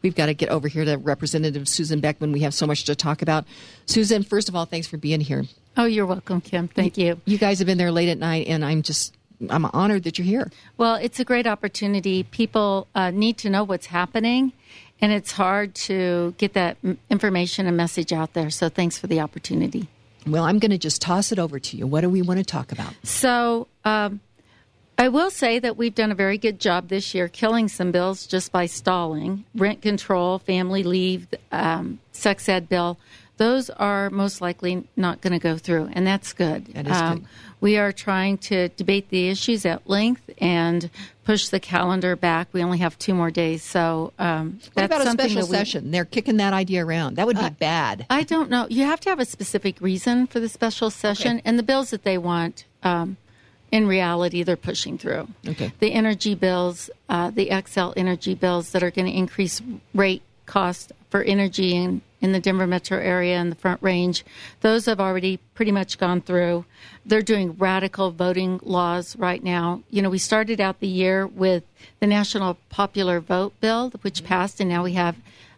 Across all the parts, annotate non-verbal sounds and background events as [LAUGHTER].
We've got to get over here to Representative Susan Beckman. We have so much to talk about. Susan, first of all, thanks for being here. Oh, you're welcome, Kim. Thank you. You guys have been there late at night, and I'm just I'm honored that you're here. Well, it's a great opportunity. People uh, need to know what's happening, and it's hard to get that information and message out there. So, thanks for the opportunity. Well, I'm going to just toss it over to you. What do we want to talk about? So, um, I will say that we've done a very good job this year killing some bills just by stalling. Rent control, family leave, um, sex ed bill. Those are most likely not going to go through, and that's good. That is um, good. We are trying to debate the issues at length and push the calendar back. We only have two more days, so um, what about a special session? They're kicking that idea around. That would be uh, bad. I don't know. You have to have a specific reason for the special session, okay. and the bills that they want. Um, in reality, they're pushing through. Okay. The energy bills, uh, the Xcel energy bills that are going to increase rate cost for energy in, in the Denver metro area and the Front Range, those have already pretty much gone through. They're doing radical voting laws right now. You know, we started out the year with the National Popular Vote Bill, which passed, and now we have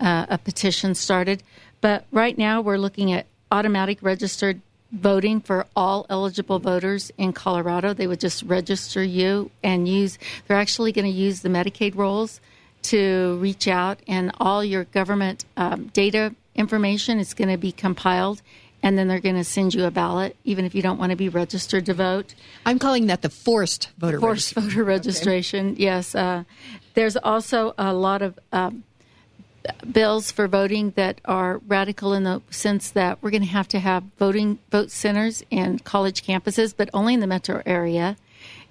uh, a petition started. But right now, we're looking at automatic registered voting for all eligible voters in Colorado. They would just register you and use, they're actually going to use the Medicaid rolls to reach out, and all your government um, data information is going to be compiled. And then they're going to send you a ballot, even if you don't want to be registered to vote. I'm calling that the forced voter forced voter registration. Okay. Yes, uh, there's also a lot of um, bills for voting that are radical in the sense that we're going to have to have voting vote centers in college campuses, but only in the metro area.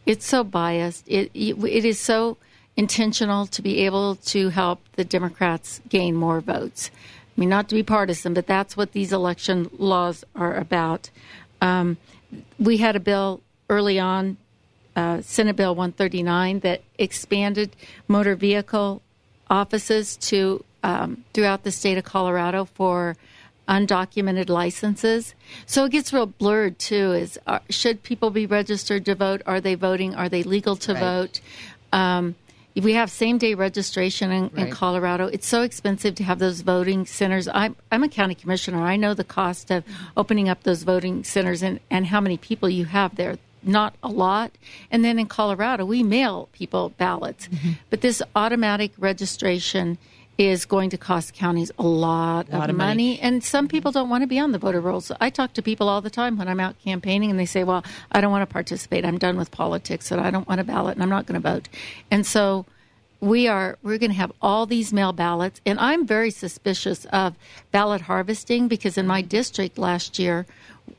It's so biased. It it is so intentional to be able to help the Democrats gain more votes. I mean, not to be partisan, but that's what these election laws are about. Um, we had a bill early on, uh, Senate Bill 139, that expanded motor vehicle offices to um, throughout the state of Colorado for undocumented licenses. So it gets real blurred too. Is are, uh, should people be registered to vote? Are they voting? Are they legal to right. vote? Um, we have same day registration in, right. in, Colorado. It's so expensive to have those voting centers. I'm, I'm a county commissioner. I know the cost of opening up those voting centers and, and how many people you have there. Not a lot. And then in Colorado, we mail people ballots. Mm-hmm. But this automatic registration is going to cost counties a lot, a lot of, of money. money. And some mm-hmm. people don't want to be on the voter rolls. I talk to people all the time when I'm out campaigning, and they say, Well, I don't want to participate. I'm done with politics, and I don't want a ballot, and I'm not going to vote. And so we are we're going to have all these mail ballots and i'm very suspicious of ballot harvesting because in my district last year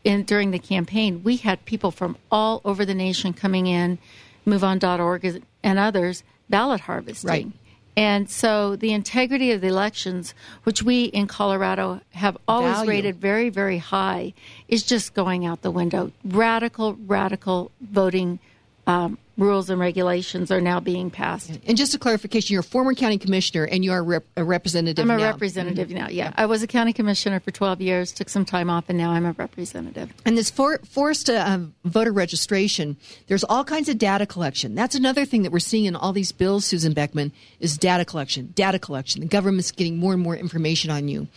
in, during the campaign we had people from all over the nation coming in moveon.org and others ballot harvesting right. And so the integrity of the elections, which we in Colorado have always Value. rated very, very high, is just going out the window. Radical, radical voting um, rules and regulations are now being passed. And just a clarification, you're a former county commissioner and you are rep- a representative I'm a now. representative mm-hmm. now, yeah. I was a county commissioner for 12 years, took some time off, and now I'm a representative. And this for- forced uh, voter registration, there's all kinds of data collection. That's another thing that we're seeing in all these bills, Susan Beckman, is data collection, data collection. The government's getting more and more information on you.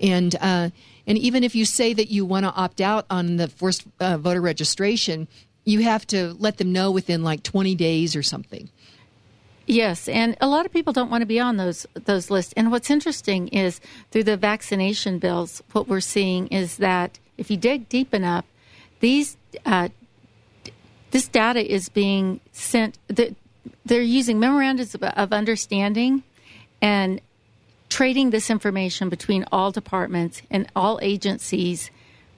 And, uh, and even if you say that you want to opt out on the forced uh, voter registration, you have to let them know within like 20 days or something. Yes, and a lot of people don't want to be on those those lists. And what's interesting is through the vaccination bills, what we're seeing is that if you dig deep enough, these uh, this data is being sent. They're using memorandums of understanding and trading this information between all departments and all agencies,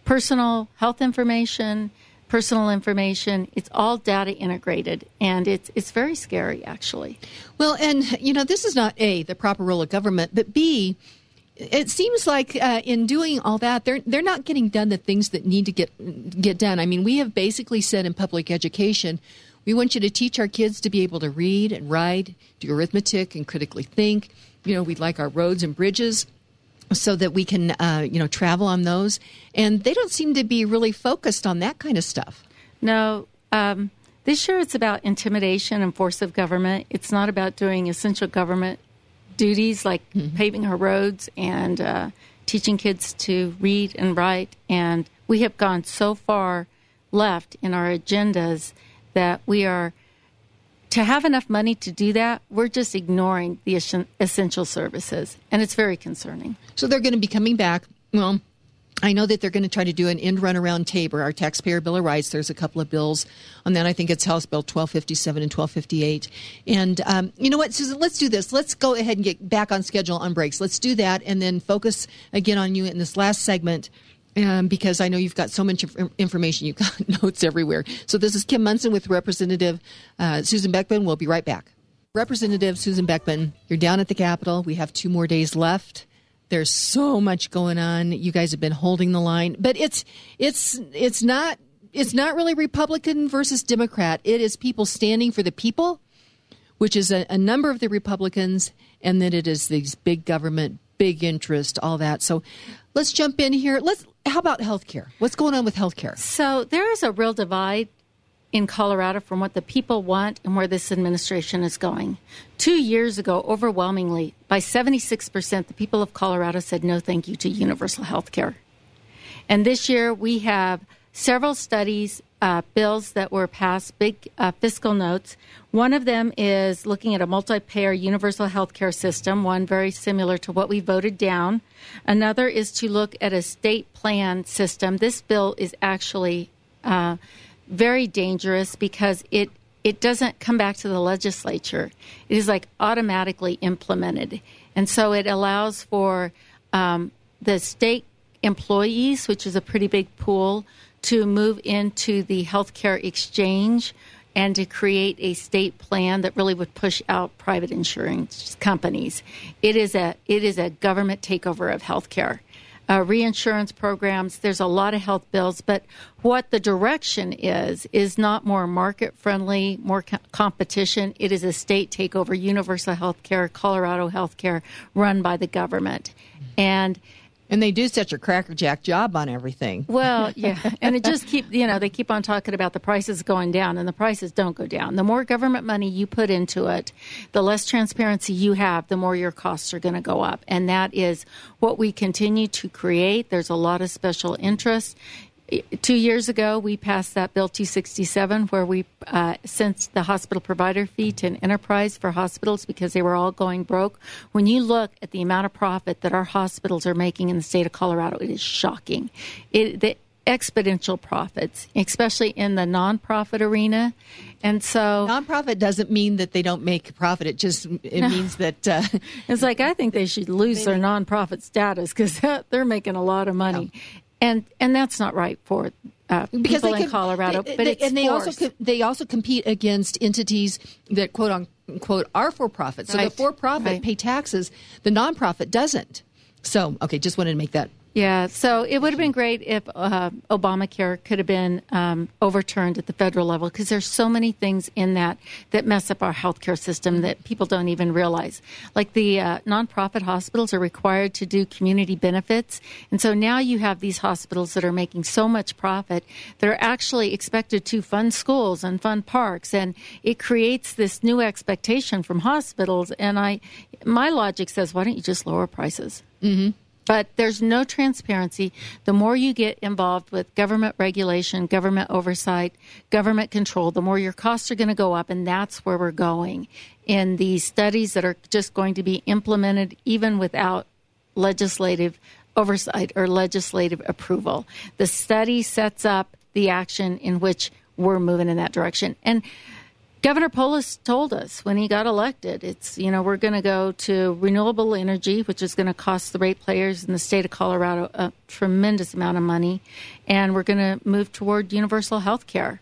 personal health information, personal information. It's all data integrated, and it's it's very scary, actually. Well, and you know, this is not a the proper role of government, but b it seems like uh, in doing all that, they're they're not getting done the things that need to get get done. I mean, we have basically said in public education, we want you to teach our kids to be able to read and write, do arithmetic, and critically think. You know, we'd like our roads and bridges so that we can uh, you know travel on those and they don't seem to be really focused on that kind of stuff no um, this year it's about intimidation and force of government it's not about doing essential government duties like mm-hmm. paving our roads and uh, teaching kids to read and write. And we have gone so far left in our agendas that we are to have enough money to do that, we're just ignoring the essential services, and it's very concerning. So they're going to be coming back. Well, I know that they're going to try to do an end run around Tabor, our taxpayer bill of rights. There's a couple of bills on that. I think it's House Bill 1257 and 1258. And um, you know what, Susan? Let's do this. Let's go ahead and get back on schedule on breaks. Let's do that, and then focus again on you in this last segment um, because I know you've got so much information. You've got [LAUGHS] notes everywhere. So this is Kim Monson with Representative uh, Susan Beckman. We'll be right back. Representative Susan Beckman, you're down at the Capitol. We have two more days left. There's so much going on. You guys have been holding the line, but it's it's it's not it's not really Republican versus Democrat. It is people standing for the people, which is a, a number of the Republicans, and then it is these big government, big interest, all that. So let's jump in here. Let's how about healthcare? What's going on with healthcare? So there is a real divide in Colorado from what the people want and where this administration is going. Two years ago, overwhelmingly, by 76%, the people of Colorado said no thank you to universal health care. And this year, we have several studies, uh, bills that were passed, big uh, fiscal notes. One of them is looking at a multi payer universal health care system, one very similar to what we voted down. Another is to look at a state plan system. This bill is actually uh, very dangerous because it it doesn't come back to the legislature. It is like automatically implemented, and so it allows for um, the state employees, which is a pretty big pool, to move into the healthcare exchange and to create a state plan that really would push out private insurance companies. It is a it is a government takeover of healthcare. Uh, reinsurance programs. There's a lot of health bills, but what the direction is is not more market friendly, more co- competition. It is a state takeover, universal health care, Colorado health care, run by the government, and and they do such a crackerjack job on everything. Well, [LAUGHS] yeah, and it just keep you know they keep on talking about the prices going down, and the prices don't go down. The more government money you put into it, the less transparency you have, the more your costs are going to go up, and that is what we continue to create. There's a lot of special interest two years ago, we passed that Bill 267 where we uh, sent the hospital provider fee to an enterprise for hospitals because they were all going broke. When you look at the amount of profit that our hospitals are making in the state of Colorado, it is shocking. It, the exponential profits, especially in the nonprofit arena. And so, nonprofit doesn't mean that they don't make a profit. It just it no. means that uh, it's like I think they should lose their nonprofit status because [LAUGHS] they're making a lot of money and and that's not right for uh, because people in Colorado. They, but they, and they forced. also they also compete against entities that quote unquote are for profit. So right. the for profit right. pay taxes, the nonprofit doesn't. So okay, just wanted to make that yeah, so it would have been great if uh, Obamacare could have been um, overturned at the federal level because there's so many things in that that mess up our healthcare system that people don't even realize. Like the uh, nonprofit hospitals are required to do community benefits, and so now you have these hospitals that are making so much profit that are actually expected to fund schools and fund parks, and it creates this new expectation from hospitals. And I, my logic says, why don't you just lower prices? Mm-hmm. But there's no transparency. The more you get involved with government regulation, government oversight, government control, the more your costs are going to go up. And that's where we're going in these studies that are just going to be implemented even without legislative oversight or legislative approval. The study sets up the action in which we're moving in that direction. And Governor Polis told us when he got elected, it's, you know, we're going to go to renewable energy, which is going to cost the ratepayers in the state of Colorado a tremendous amount of money, and we're going to move toward universal health care.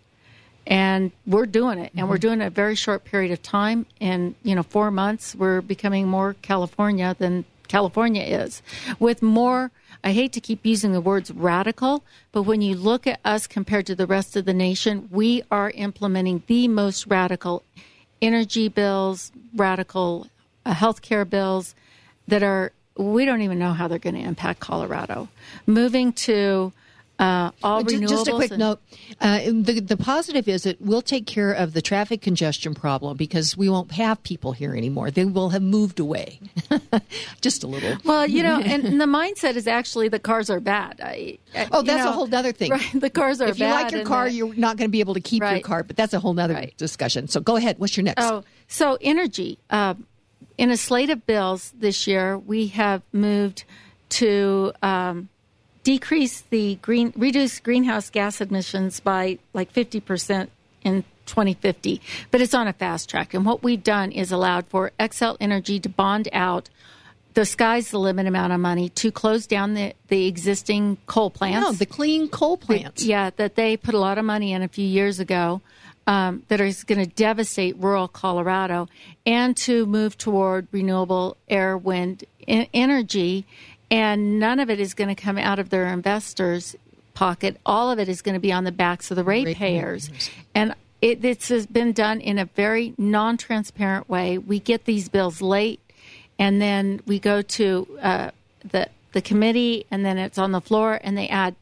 And we're doing it, and mm-hmm. we're doing it a very short period of time. In, you know, four months, we're becoming more California than California is, with more I hate to keep using the words radical, but when you look at us compared to the rest of the nation, we are implementing the most radical energy bills, radical uh, healthcare bills that are, we don't even know how they're going to impact Colorado. Moving to Uh, all just, renewables. just a quick and- note. Uh, the the positive is it will take care of the traffic congestion problem because we won't have people here anymore. They will have moved away. [LAUGHS] just a little. Well, you know, and, [LAUGHS] and the mindset is actually the cars are bad. I, I- Oh, that's know, a whole other thing. Right, the cars are If you like your car, you're not going to be able to keep your car, but that's a whole other Right. discussion. So go ahead. What's your next? Oh, so energy. Uh, in a slate of bills this year, we have moved to um, decrease the green, reduce greenhouse gas emissions by like 50% in 2050. But it's on a fast track. And what we've done is allowed for Xcel Energy to bond out the sky's the limit amount of money to close down the, the existing coal plants. No, the clean coal plants. Yeah, that they put a lot of money in a few years ago um, that is going to devastate rural Colorado and to move toward renewable air, wind energy. And none of it is going to come out of their investors' pocket. All of it is going to be on the backs of the ratepayers. And it, it's has been done in a very non transparent way. We get these bills late and then we go to uh, the the committee, and then it's on the floor, and they add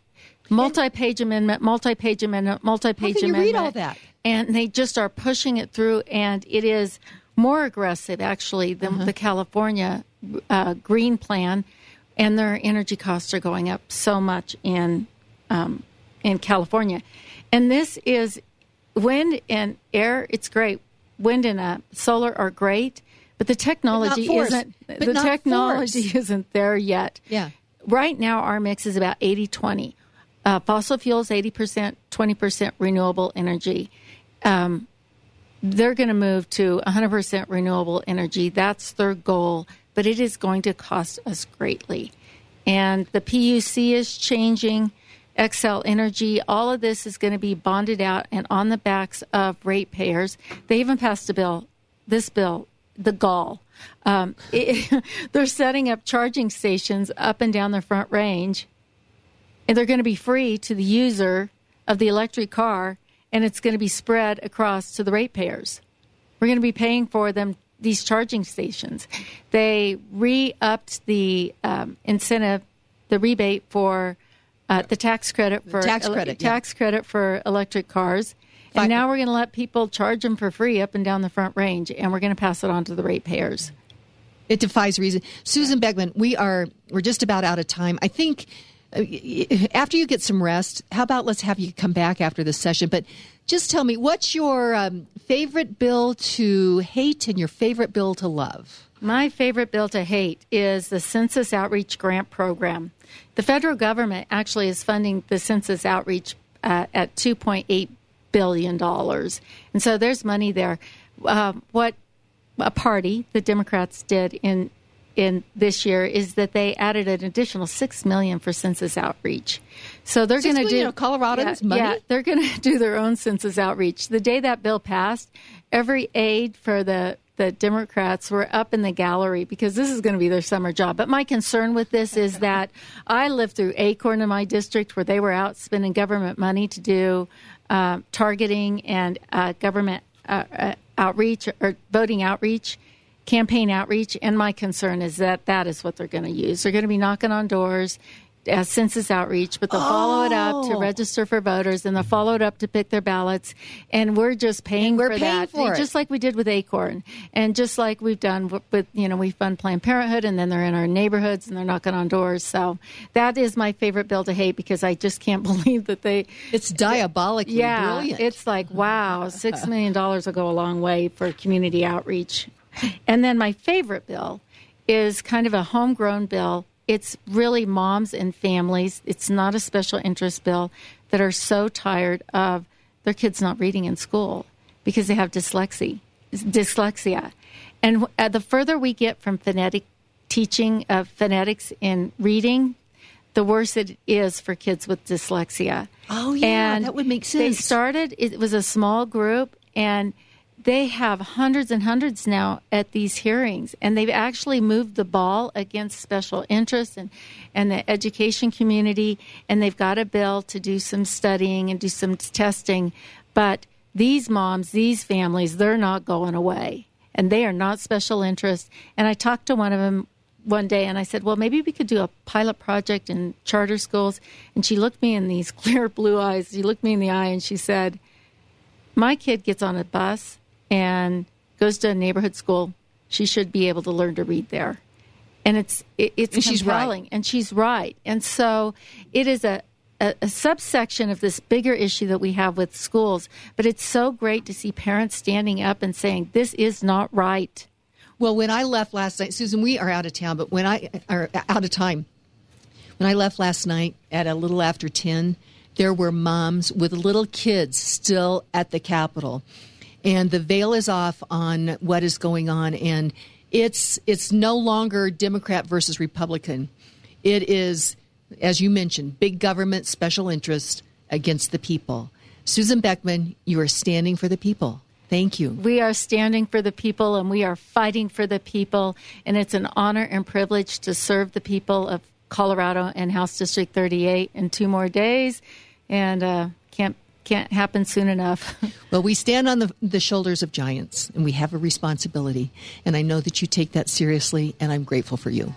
multi-page amendment, multi-page amendment, multi-page How can you amendment. read all that? And they just are pushing it through, and it is more aggressive actually than Uh-huh. the California uh, Green Plan, and their energy costs are going up so much in um, in California, and this is wind and air. It's great. Wind and uh, solar are great, but the technology force. isn't. But the technology force. [LAUGHS] isn't there yet. Yeah. Right now, our mix is about 80 20. Uh, fossil fuels, 80%, 20% renewable energy. Um, they're going to move to 100% renewable energy. That's their goal, but it is going to cost us greatly. And the PUC is changing. Xcel Energy, all of this is going to be bonded out and on the backs of ratepayers. They even passed a bill, this bill, the gall. Um, [LAUGHS] it, they're setting up charging stations up and down the front range, and they're going to be free to the user of the electric car, and it's going to be spread across to the ratepayers. We're going to be paying for them these charging stations. They re-upped the um, incentive, the rebate for uh, the tax credit for tax credit, yeah. tax credit for electric cars. And now we're going to let people charge them for free up and down the front range, and we're going to pass it on to the ratepayers. It defies reason. Susan Beckman, we are we're just about out of time. I think after you get some rest, how about let's have you come back after this session? But just tell me, what's your um, favorite bill to hate and your favorite bill to love? My favorite bill to hate is the Census Outreach Grant Program. The federal government actually is funding the census outreach uh, at $2.8 billion. And so there's money there. Um, what a party, the Democrats, did in in this year is that they added an additional six million for census outreach. So they're going to do Coloradans' yeah, money? Yeah, they're going [LAUGHS] to do their own census outreach. The day that bill passed, every aide for the the Democrats were up in the gallery because this is going to be their summer job. But my concern with this is [LAUGHS] that I lived through Acorn in my district where they were out spending government money to do uh, targeting and uh, government uh, uh, outreach or voting outreach, campaign outreach. And my concern is that that is what they're going to use. They're going to be knocking on doors. As census outreach, but they'll follow it up to Oh. register for voters, and they'll follow it up to pick their ballots, and we're just paying we're for paying that, for just like we did with Acorn, and just like we've done with, with you know we've fund Planned Parenthood, and then they're in our neighborhoods and they're knocking on doors. So that is my favorite bill to hate because I just can't [LAUGHS] believe that they. It's diabolically Yeah, brilliant. it's like wow, six million dollars will go a long way for community outreach. And then my favorite bill is kind of a homegrown bill. It's really moms and families. It's not a special interest bill that are so tired of their kids not reading in school because they have dyslexia. Dyslexia, and uh, the further we get from phonetic teaching of phonetics in reading, the worse it is for kids with dyslexia. Oh, yeah, and that would make sense. They started. It was a small group, and they have hundreds and hundreds now at these hearings, and they've actually moved the ball against special interests and and the education community, and they've got a bill to do some studying and do some testing, but these moms, these families, they're not going away, and they are not special interest. And I talked to one of them one day and I said, well, maybe we could do a pilot project in charter schools. And she looked me in these [LAUGHS] clear blue eyes. She looked me in the eye and she said, my kid gets on a bus and goes to a neighborhood school. She should be able to learn to read there. And it's it, it's and compelling, right. and she's right. And so it is a, a, a subsection of this bigger issue that we have with schools. But it's so great to see parents standing up and saying, "This is not right." Well, when I left last night, Susan, we are out of town, but when I are out of time, when I left last night at a little after ten, there were moms with little kids still at the Capitol, and the veil is off on what is going on, and it's it's no longer Democrat versus Republican. It is, as you mentioned, big government special interest against the people. Susan Beckman, you are standing for the people. Thank you. We are standing for the people and we are fighting for the people. And it's an honor and privilege to serve the people of Colorado and House District 38 in two more days. And uh, can't happen soon enough. [LAUGHS] well, we stand on the, the shoulders of giants and we have a responsibility. And I know that you take that seriously, and I'm grateful for you.